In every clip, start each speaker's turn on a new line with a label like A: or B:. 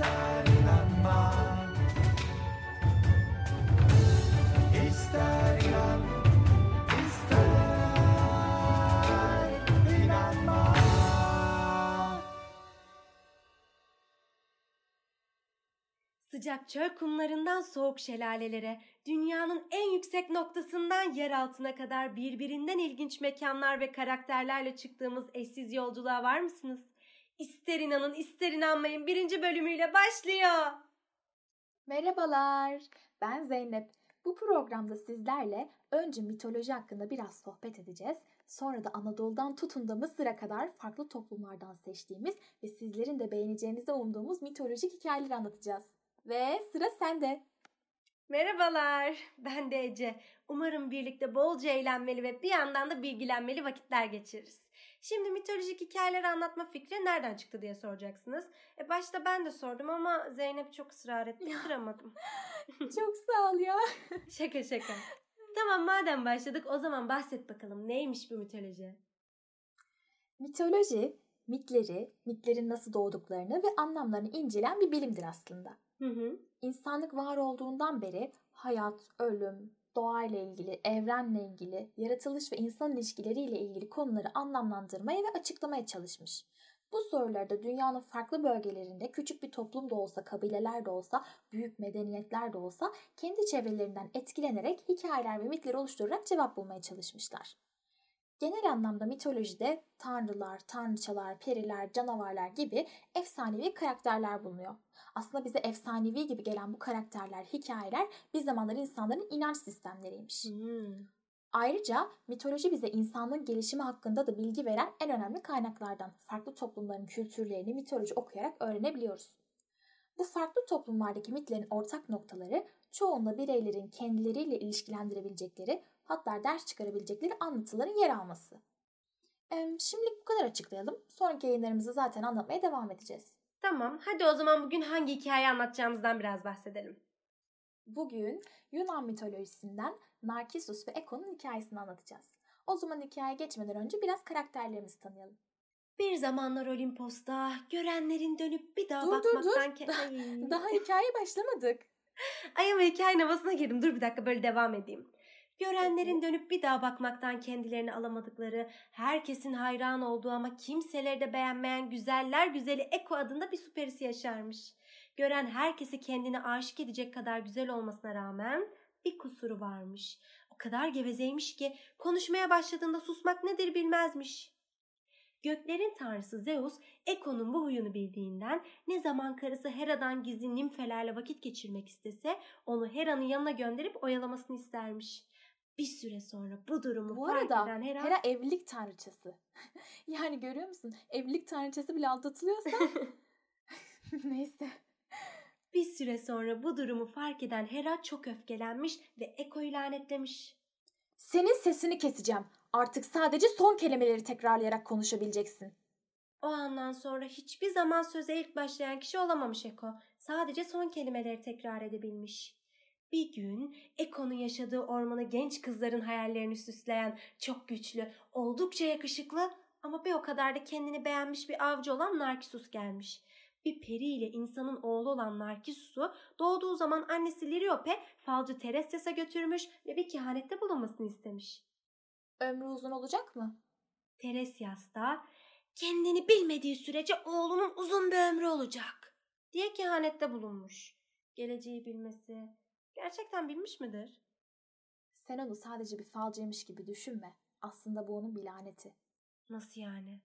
A: İster inanma İster inan
B: Sıcak çöl kumlarından soğuk şelalelere, dünyanın en yüksek noktasından yer altına kadar birbirinden ilginç mekanlar ve karakterlerle çıktığımız eşsiz yolculuğa var mısınız? İster inanın ister inanmayın birinci bölümüyle başlıyor.
C: Merhabalar, ben Zeynep. Bu programda sizlerle önce mitoloji hakkında biraz sohbet edeceğiz. Sonra da Anadolu'dan tutun da Mısır'a kadar farklı toplumlardan seçtiğimiz ve sizlerin de beğeneceğinizi umduğumuz mitolojik hikayeleri anlatacağız. Ve sıra sende.
B: Merhabalar, ben de Ece. Umarım birlikte bolca eğlenmeli ve bir yandan da bilgilenmeli vakitler geçiririz. Şimdi mitolojik hikayeleri anlatma fikri nereden çıktı diye soracaksınız. E başta ben de sordum ama Zeynep çok ısrar etti, kıramadım.
C: Çok sağ ol ya.
B: şaka şaka. Tamam madem başladık o zaman bahset bakalım neymiş bu mitoloji?
C: Mitoloji, mitleri, mitlerin nasıl doğduklarını ve anlamlarını incelen bir bilimdir aslında.
B: Hı hı.
C: İnsanlık var olduğundan beri hayat, ölüm, doğayla ilgili, evrenle ilgili, yaratılış ve insan ilişkileriyle ilgili konuları anlamlandırmaya ve açıklamaya çalışmış. Bu soruları da dünyanın farklı bölgelerinde küçük bir toplum da olsa, kabileler de olsa, büyük medeniyetler de olsa kendi çevrelerinden etkilenerek hikayeler ve mitler oluşturarak cevap bulmaya çalışmışlar. Genel anlamda mitolojide tanrılar, tanrıçalar, periler, canavarlar gibi efsanevi karakterler bulunuyor. Aslında bize efsanevi gibi gelen bu karakterler, hikayeler bir zamanlar insanların inanç sistemleriymiş.
B: Hmm.
C: Ayrıca mitoloji bize insanlığın gelişimi hakkında da bilgi veren en önemli kaynaklardan. Farklı toplumların kültürlerini mitoloji okuyarak öğrenebiliyoruz. Bu farklı toplumlardaki mitlerin ortak noktaları çoğunla bireylerin kendileriyle ilişkilendirebilecekleri hatta ders çıkarabilecekleri anlatıların yer alması. Şimdilik bu kadar açıklayalım. Sonraki yayınlarımızı zaten anlatmaya devam edeceğiz.
B: Tamam hadi o zaman bugün hangi hikaye anlatacağımızdan biraz bahsedelim.
C: Bugün Yunan mitolojisinden Narkisus ve Eko'nun hikayesini anlatacağız. O zaman hikayeye geçmeden önce biraz karakterlerimizi tanıyalım.
B: Bir zamanlar Olimpos'ta görenlerin dönüp bir daha
C: Dur, dur, dur.
B: bakmaktan... ke-.
C: Daha hikayeye başlamadık.
B: Ay ama hikayenin havasına girdim. Dur bir dakika böyle devam edeyim. Görenlerin dönüp bir daha bakmaktan kendilerini alamadıkları, herkesin hayran olduğu ama kimseleri de beğenmeyen güzeller güzeli Eko adında bir süperisi yaşarmış. Gören herkesi kendine aşık edecek kadar güzel olmasına rağmen bir kusuru varmış. O kadar gevezeymiş ki konuşmaya başladığında susmak nedir bilmezmiş. Göklerin tanrısı Zeus, Eko'nun bu huyunu bildiğinden ne zaman karısı Hera'dan gizli nimfelerle vakit geçirmek istese onu Hera'nın yanına gönderip oyalamasını istermiş. Bir süre sonra bu durumu
C: Bu
B: fark
C: arada
B: eden Hera...
C: Hera evlilik tanrıçası. yani görüyor musun? Evlilik tanrıçası bile aldatılıyorsa. Neyse.
B: Bir süre sonra bu durumu fark eden Hera çok öfkelenmiş ve Eko'yu lanetlemiş.
C: Senin sesini keseceğim. Artık sadece son kelimeleri tekrarlayarak konuşabileceksin.
B: O andan sonra hiçbir zaman söze ilk başlayan kişi olamamış Eko. Sadece son kelimeleri tekrar edebilmiş. Bir gün Eko'nun yaşadığı ormana genç kızların hayallerini süsleyen çok güçlü, oldukça yakışıklı ama bir o kadar da kendini beğenmiş bir avcı olan Narkisus gelmiş. Bir peri ile insanın oğlu olan Narkisus'u doğduğu zaman annesi Liriope falcı Teresias'a götürmüş ve bir kehanette bulunmasını istemiş.
C: Ömrü uzun olacak mı?
B: Teresias da kendini bilmediği sürece oğlunun uzun bir ömrü olacak diye kehanette bulunmuş. Geleceği bilmesi gerçekten bilmiş midir?
C: Sen onu sadece bir falcıymış gibi düşünme. Aslında bu onun bir laneti.
B: Nasıl yani?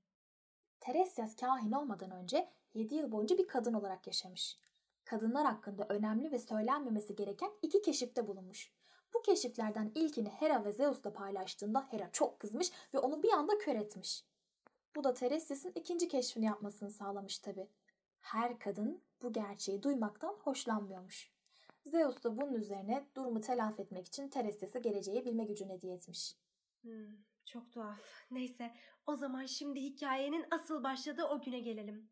C: Teresias kahin olmadan önce 7 yıl boyunca bir kadın olarak yaşamış. Kadınlar hakkında önemli ve söylenmemesi gereken iki keşifte bulunmuş. Bu keşiflerden ilkini Hera ve Zeus'la paylaştığında Hera çok kızmış ve onu bir anda kör etmiş. Bu da Teresias'ın ikinci keşfini yapmasını sağlamış tabi. Her kadın bu gerçeği duymaktan hoşlanmıyormuş. Zeus da bunun üzerine durumu telafi etmek için Teresias'a geleceği bilme gücünü hediye etmiş.
B: Hmm, çok tuhaf. Neyse o zaman şimdi hikayenin asıl başladığı o güne gelelim.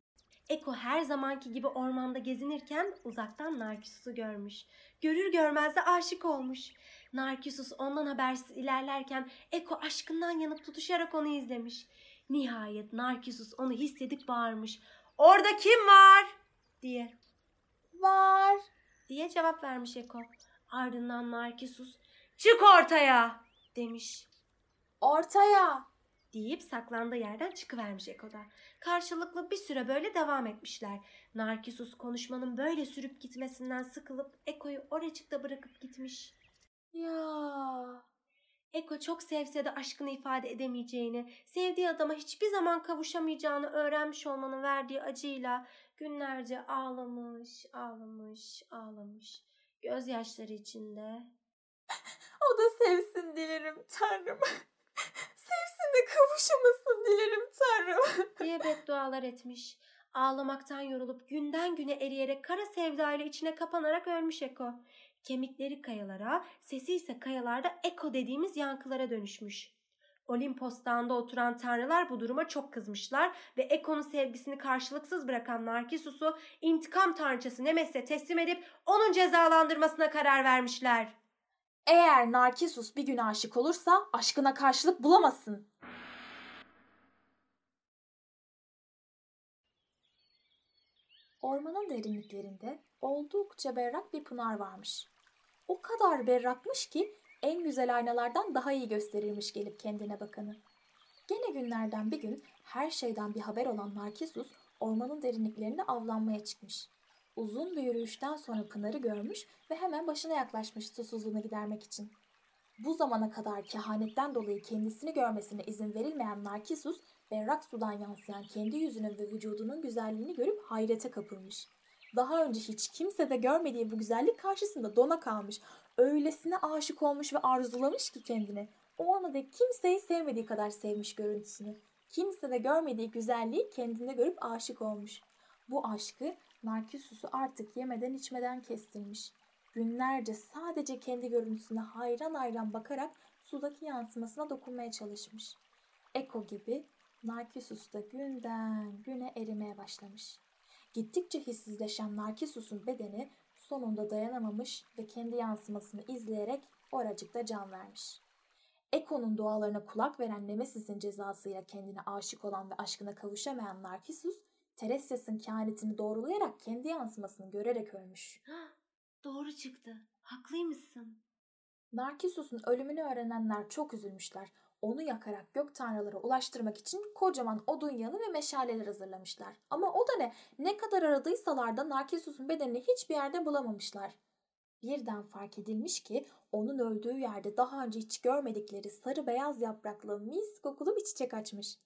B: Eko her zamanki gibi ormanda gezinirken uzaktan Narkisus'u görmüş. Görür görmez de aşık olmuş. Narkisus ondan habersiz ilerlerken Eko aşkından yanıp tutuşarak onu izlemiş. Nihayet Narkisus onu hissedip bağırmış. Orada kim var? diye.
C: Var.
B: Diye cevap vermiş Eko. Ardından Narkisus çık ortaya demiş.
C: Ortaya.
B: deyip saklandığı yerden çıkıvermiş Eko'da. Karşılıklı bir süre böyle devam etmişler. Narkisus konuşmanın böyle sürüp gitmesinden sıkılıp Eko'yu oracıkta bırakıp gitmiş.
C: Ya.
B: Eko çok sevse de aşkını ifade edemeyeceğini, sevdiği adama hiçbir zaman kavuşamayacağını öğrenmiş olmanın verdiği acıyla günlerce ağlamış, ağlamış, ağlamış. Gözyaşları içinde
C: O da sevsin dilerim Tanrım. sevsin de kavuşamasın dilerim Tanrım.
B: diye beddualar etmiş. Ağlamaktan yorulup günden güne eriyerek kara sevdayla içine kapanarak ölmüş Eko. Kemikleri kayalara, sesi ise kayalarda Eko dediğimiz yankılara dönüşmüş. Olimpos Dağı'nda oturan tanrılar bu duruma çok kızmışlar ve Eko'nun sevgisini karşılıksız bırakan Narkisus'u intikam tanrıçası Nemes'e teslim edip onun cezalandırmasına karar vermişler.
C: Eğer Narkisus bir gün aşık olursa aşkına karşılık bulamazsın. Ormanın derinliklerinde oldukça berrak bir pınar varmış. O kadar berrakmış ki en güzel aynalardan daha iyi gösterirmiş gelip kendine bakanı. Gene günlerden bir gün her şeyden bir haber olan Narkisus ormanın derinliklerinde avlanmaya çıkmış. Uzun bir yürüyüşten sonra Pınar'ı görmüş ve hemen başına yaklaşmış susuzluğunu gidermek için. Bu zamana kadar kehanetten dolayı kendisini görmesine izin verilmeyen Narkisus, berrak sudan yansıyan kendi yüzünün ve vücudunun güzelliğini görüp hayrete kapılmış. Daha önce hiç kimse de görmediği bu güzellik karşısında dona kalmış. Öylesine aşık olmuş ve arzulamış ki kendini. O ana dek kimseyi sevmediği kadar sevmiş görüntüsünü. Kimse de görmediği güzelliği kendinde görüp aşık olmuş. Bu aşkı Narkisus'u artık yemeden içmeden kestirmiş. Günlerce sadece kendi görüntüsüne hayran hayran bakarak sudaki yansımasına dokunmaya çalışmış. Eko gibi Narkisus da günden güne erimeye başlamış. Gittikçe hissizleşen Narkisus'un bedeni sonunda dayanamamış ve kendi yansımasını izleyerek oracıkta can vermiş. Eko'nun dualarına kulak veren Nemesis'in cezasıyla kendine aşık olan ve aşkına kavuşamayan Narkisus, Teresias'ın kehanetini doğrulayarak kendi yansımasını görerek ölmüş.
B: Doğru çıktı. Haklıymışsın.
C: Narkisus'un ölümünü öğrenenler çok üzülmüşler. Onu yakarak gök tanrılara ulaştırmak için kocaman odun yanı ve meşaleler hazırlamışlar. Ama o da ne? Ne kadar aradıysalar da Narkisus'un bedenini hiçbir yerde bulamamışlar. Birden fark edilmiş ki onun öldüğü yerde daha önce hiç görmedikleri sarı beyaz yapraklı mis kokulu bir çiçek açmış.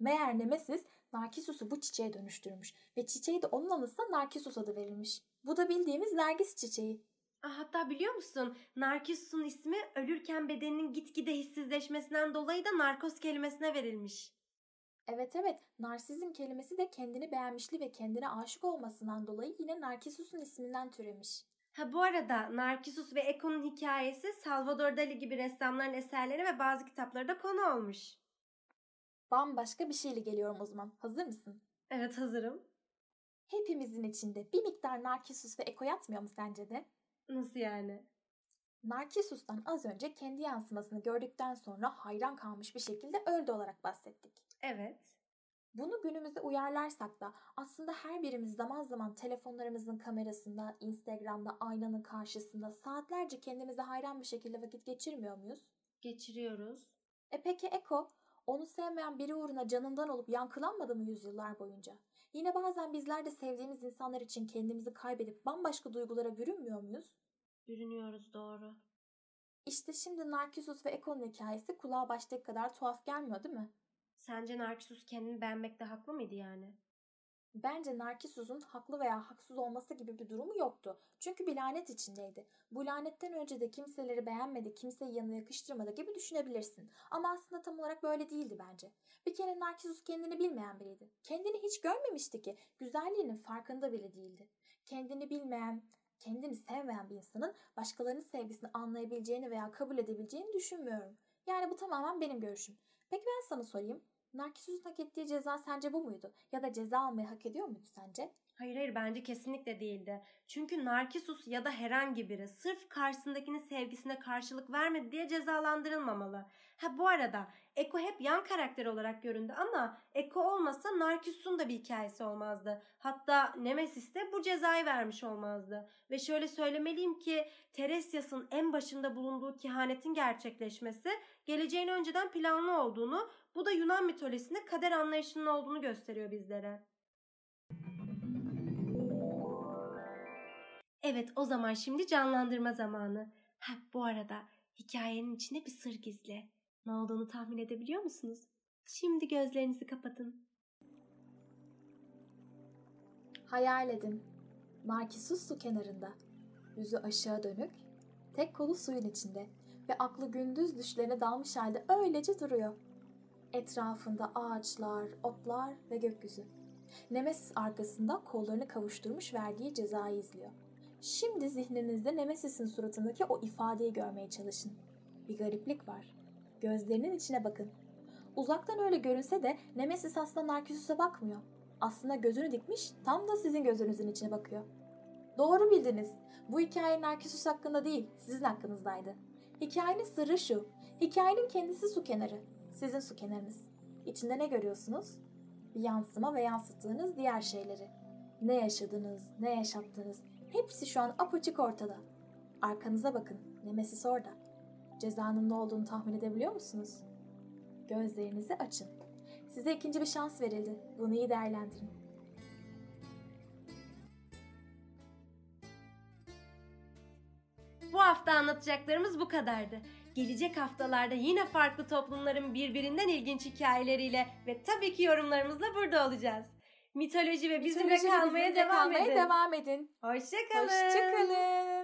C: Meğer Nemesis Narkisus'u bu çiçeğe dönüştürmüş ve çiçeği de onun anısına Narkisus adı verilmiş. Bu da bildiğimiz Nergis çiçeği.
B: Hatta biliyor musun? Narkissus'un ismi ölürken bedeninin gitgide hissizleşmesinden dolayı da narkoz kelimesine verilmiş.
C: Evet evet, narsizm kelimesi de kendini beğenmişliği ve kendine aşık olmasından dolayı yine Narkisus'un isminden türemiş.
B: Ha bu arada Narkissus ve Eko'nun hikayesi Salvador Dali gibi ressamların eserleri ve bazı kitapları da konu olmuş.
C: Bambaşka bir şeyle geliyorum o zaman. Hazır mısın?
B: Evet hazırım.
C: Hepimizin içinde bir miktar Narkisus ve Eko yatmıyor mu sence de?
B: Nasıl yani?
C: Narkisus'tan az önce kendi yansımasını gördükten sonra hayran kalmış bir şekilde öldü olarak bahsettik.
B: Evet.
C: Bunu günümüze uyarlarsak da aslında her birimiz zaman zaman telefonlarımızın kamerasında, Instagram'da, aynanın karşısında saatlerce kendimize hayran bir şekilde vakit geçirmiyor muyuz?
B: Geçiriyoruz.
C: E peki Eko, onu sevmeyen biri uğruna canından olup yankılanmadı mı yüzyıllar boyunca? Yine bazen bizler de sevdiğimiz insanlar için kendimizi kaybedip bambaşka duygulara bürünmüyor muyuz?
B: Bürünüyoruz doğru.
C: İşte şimdi Narkisus ve Eko'nun hikayesi kulağa baştaki kadar tuhaf gelmiyor değil mi?
B: Sence Narkissus kendini beğenmekte haklı mıydı yani?
C: Bence Narkisus'un haklı veya haksız olması gibi bir durumu yoktu. Çünkü bir lanet içindeydi. Bu lanetten önce de kimseleri beğenmedi, kimseyi yanına yakıştırmadı gibi düşünebilirsin. Ama aslında tam olarak böyle değildi bence. Bir kere Narkisus kendini bilmeyen biriydi. Kendini hiç görmemişti ki. Güzelliğinin farkında bile değildi. Kendini bilmeyen, kendini sevmeyen bir insanın başkalarının sevgisini anlayabileceğini veya kabul edebileceğini düşünmüyorum. Yani bu tamamen benim görüşüm. Peki ben sana sorayım. Narkisus'un hak ettiği ceza sence bu muydu? Ya da ceza almayı hak ediyor muydu sence?
B: Hayır hayır bence kesinlikle değildi. Çünkü Narkissus ya da herhangi biri sırf karşısındakinin sevgisine karşılık vermedi diye cezalandırılmamalı. Ha bu arada Eko hep yan karakter olarak göründü ama Eko olmasa Narkissus'un da bir hikayesi olmazdı. Hatta Nemesis de bu cezayı vermiş olmazdı. Ve şöyle söylemeliyim ki Teresias'ın en başında bulunduğu kehanetin gerçekleşmesi geleceğin önceden planlı olduğunu, bu da Yunan mitolojisinde kader anlayışının olduğunu gösteriyor bizlere. Evet o zaman şimdi canlandırma zamanı. Ha bu arada hikayenin içinde bir sır gizli. Ne olduğunu tahmin edebiliyor musunuz? Şimdi gözlerinizi kapatın.
C: Hayal edin. Narkisus su kenarında. Yüzü aşağı dönük, tek kolu suyun içinde ve aklı gündüz düşlerine dalmış halde öylece duruyor. Etrafında ağaçlar, otlar ve gökyüzü. Nemesis arkasında kollarını kavuşturmuş verdiği cezayı izliyor. Şimdi zihninizde Nemesis'in suratındaki o ifadeyi görmeye çalışın. Bir gariplik var. Gözlerinin içine bakın. Uzaktan öyle görünse de Nemesis aslında Narkissus'a bakmıyor. Aslında gözünü dikmiş tam da sizin gözünüzün içine bakıyor. Doğru bildiniz. Bu hikaye Narkissus hakkında değil, sizin hakkınızdaydı. Hikayenin sırrı şu. Hikayenin kendisi su kenarı. Sizin su kenarınız. İçinde ne görüyorsunuz? Bir yansıma ve yansıttığınız diğer şeyleri. Ne yaşadınız, ne yaşattınız. Hepsi şu an apaçık ortada. Arkanıza bakın. Nemesis orada. Cezanın ne olduğunu tahmin edebiliyor musunuz? Gözlerinizi açın. Size ikinci bir şans verildi. Bunu iyi değerlendirin.
B: Bu hafta anlatacaklarımız bu kadardı. Gelecek haftalarda yine farklı toplumların birbirinden ilginç hikayeleriyle ve tabii ki yorumlarımızla burada olacağız. Mitoloji ve bizimle
C: Mitoloji
B: kalmaya
C: bizimle
B: devam
C: kalmaya
B: edin.
C: devam edin.
B: Hoşçakalın.
C: Hoşçakalın.